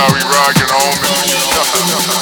how we rockin', homie.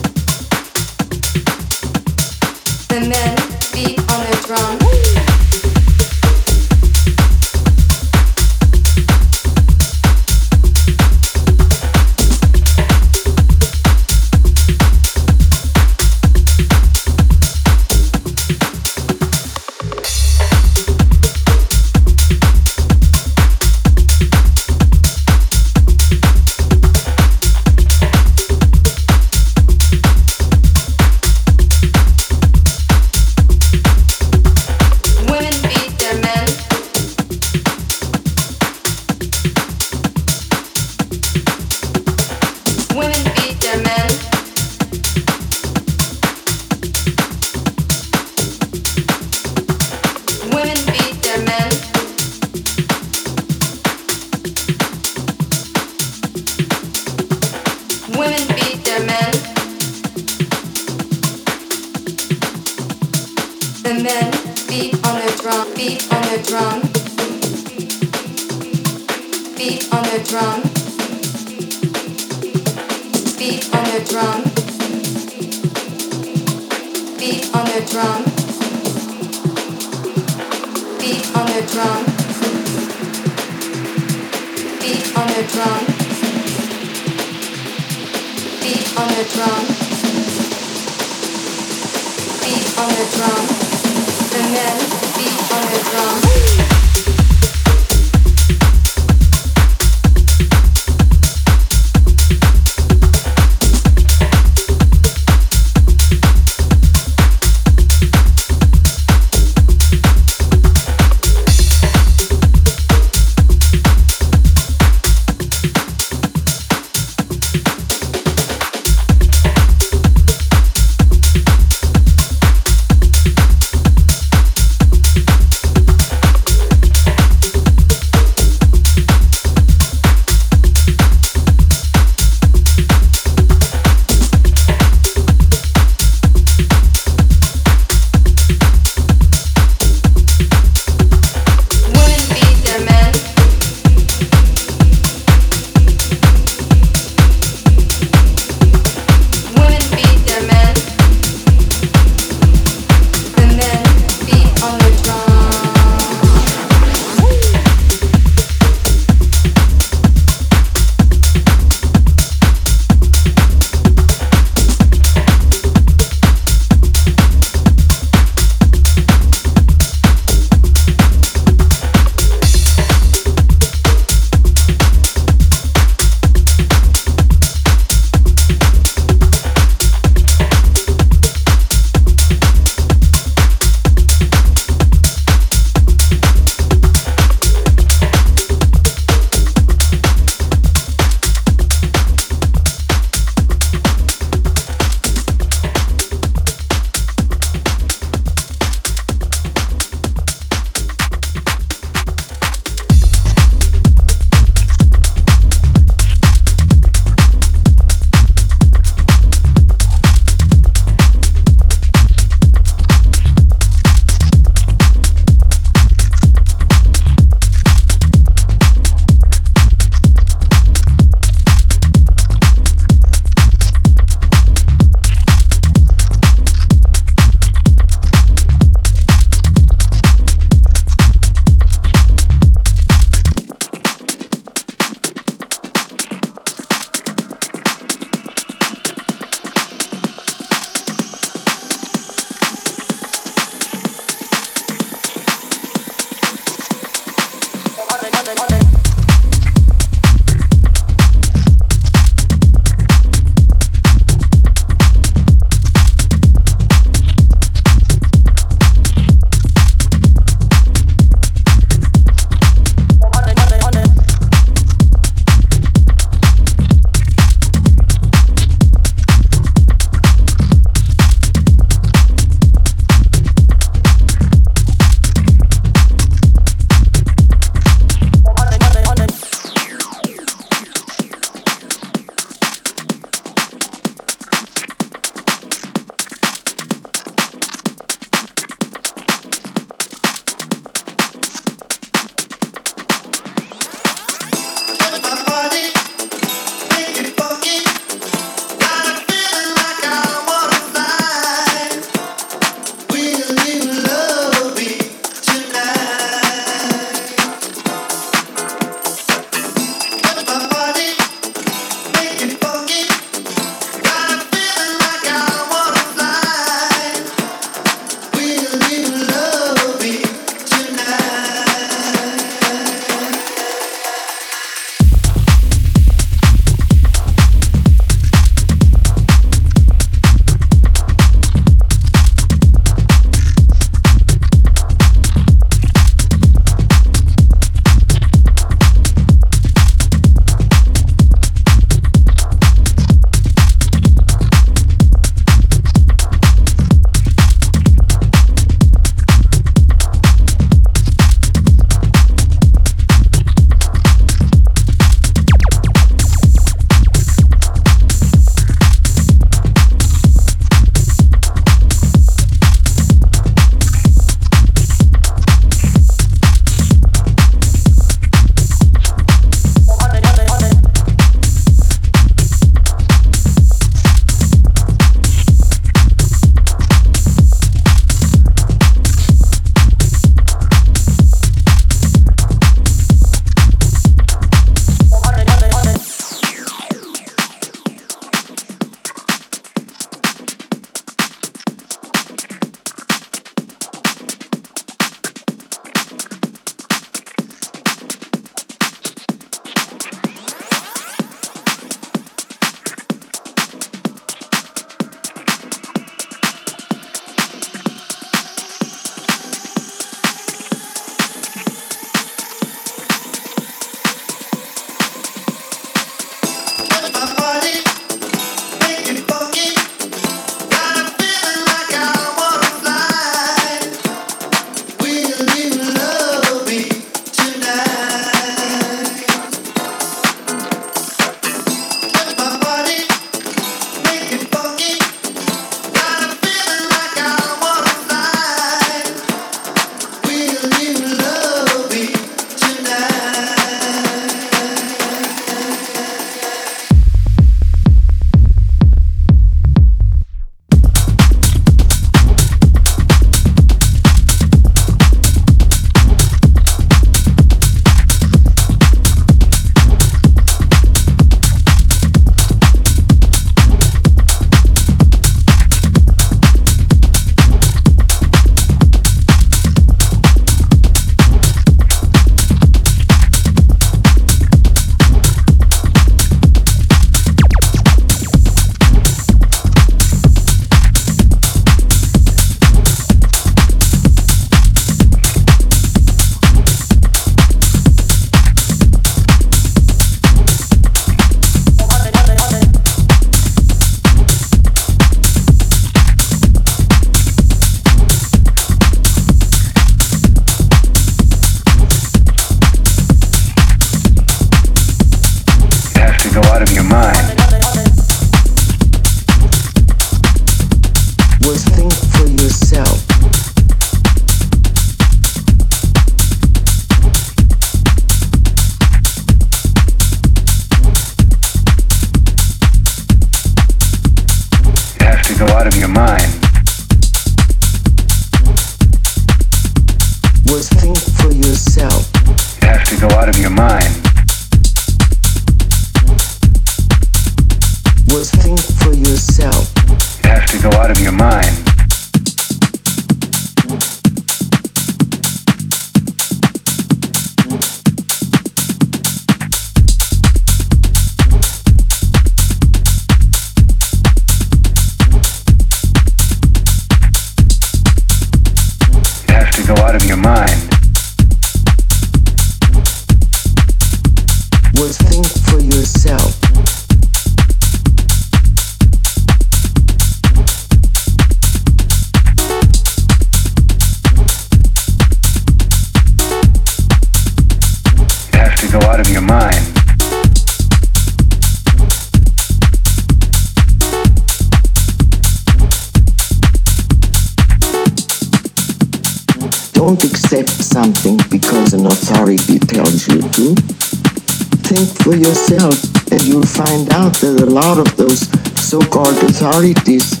so-called authorities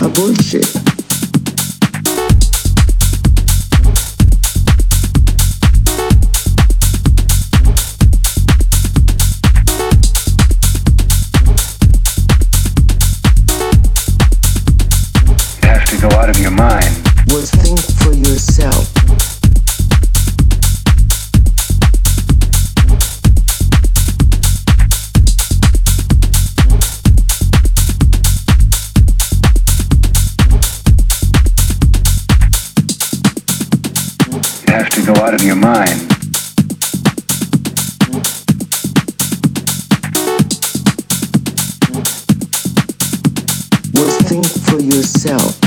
are bullshit. You have to go out of your mind. Was think for yourself. Out of your mind. Was think for yourself.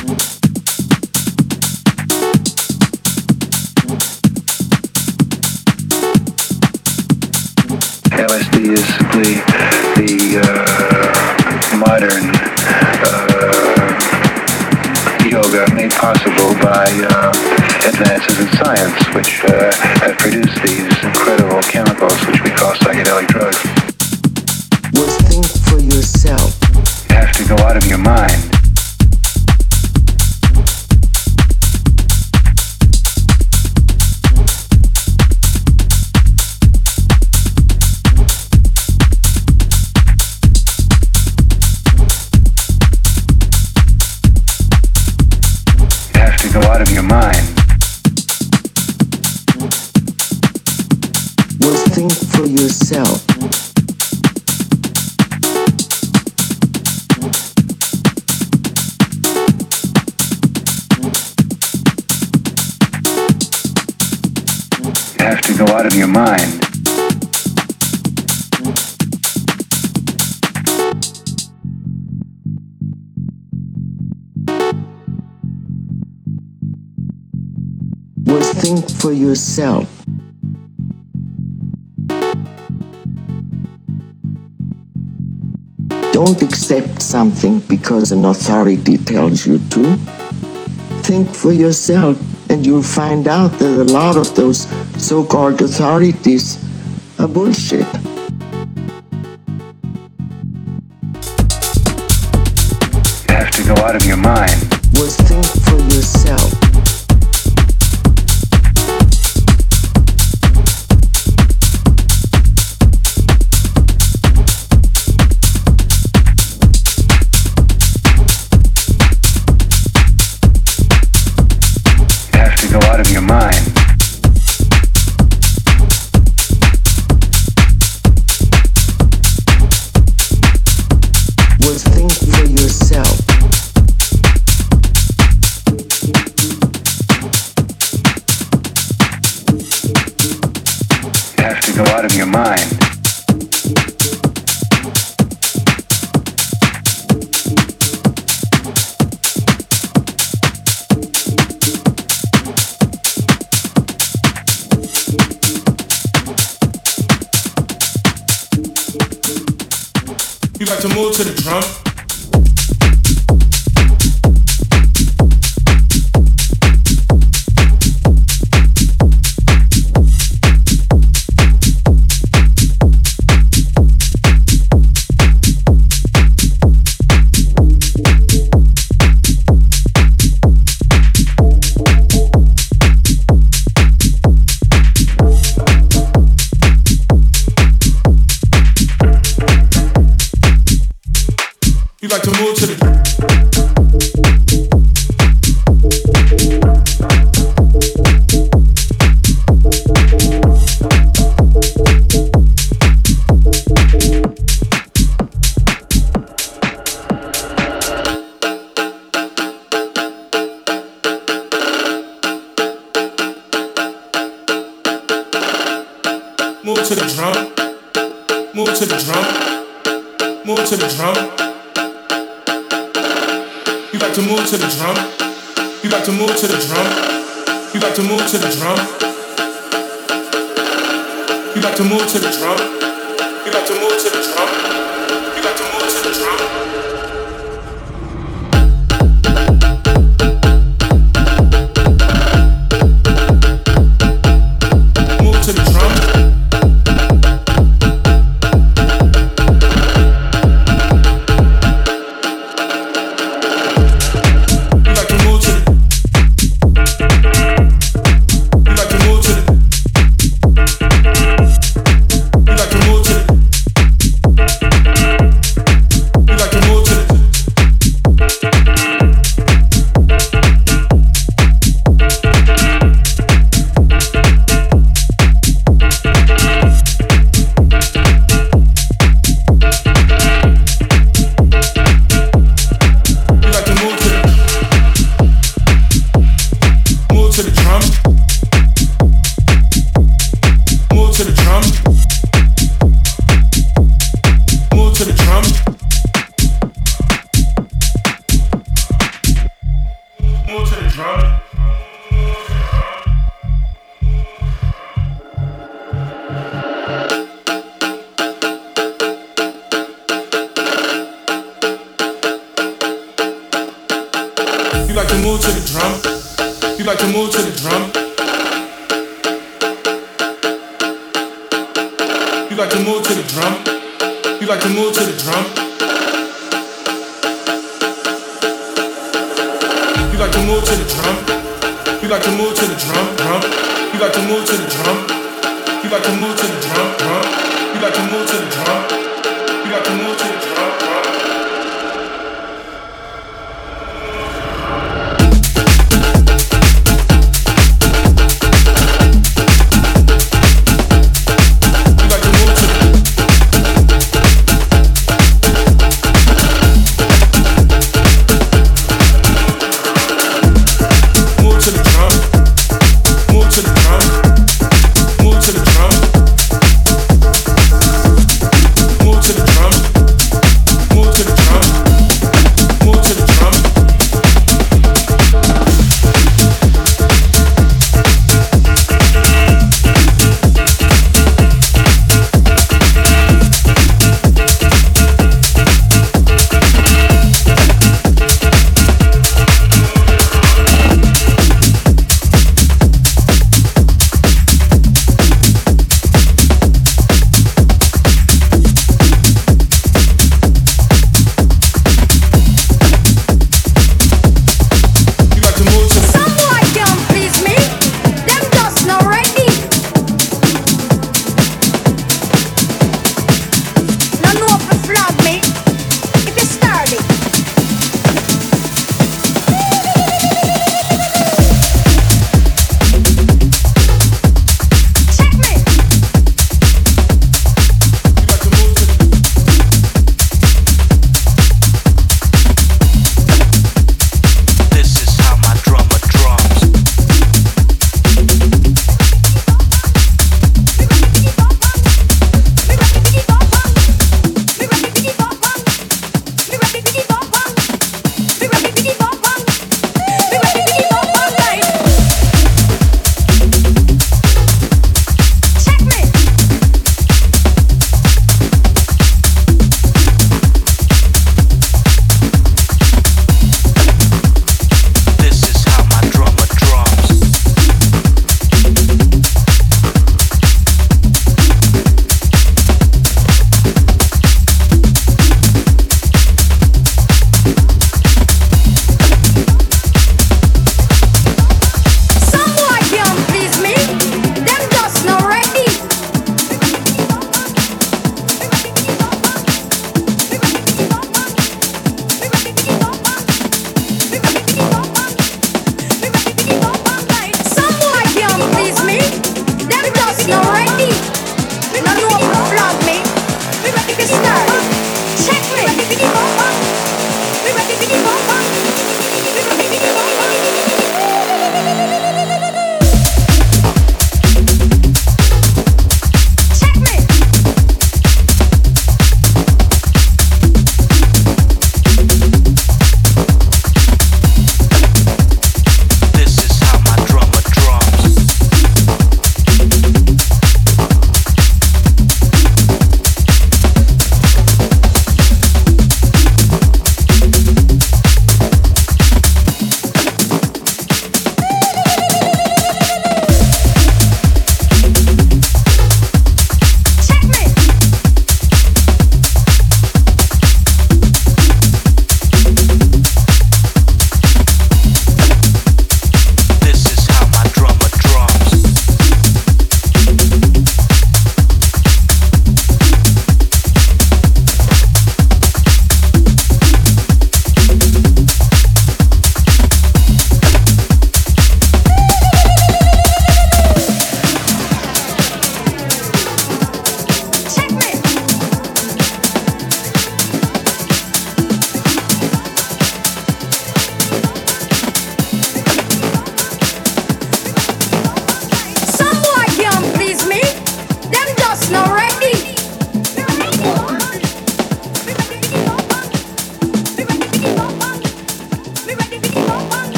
LSD is simply the uh, modern uh, yoga made possible by uh, advances in science, which uh, have produced these incredible chemicals which we call psychedelic drugs. Was think for yourself. You have to go out of your mind. Yourself. You have to go out of your mind. Think for yourself. Don't accept something because an authority tells you to. Think for yourself, and you'll find out that a lot of those so called authorities are bullshit. You have to go out of your mind. Was think like to move to the drum.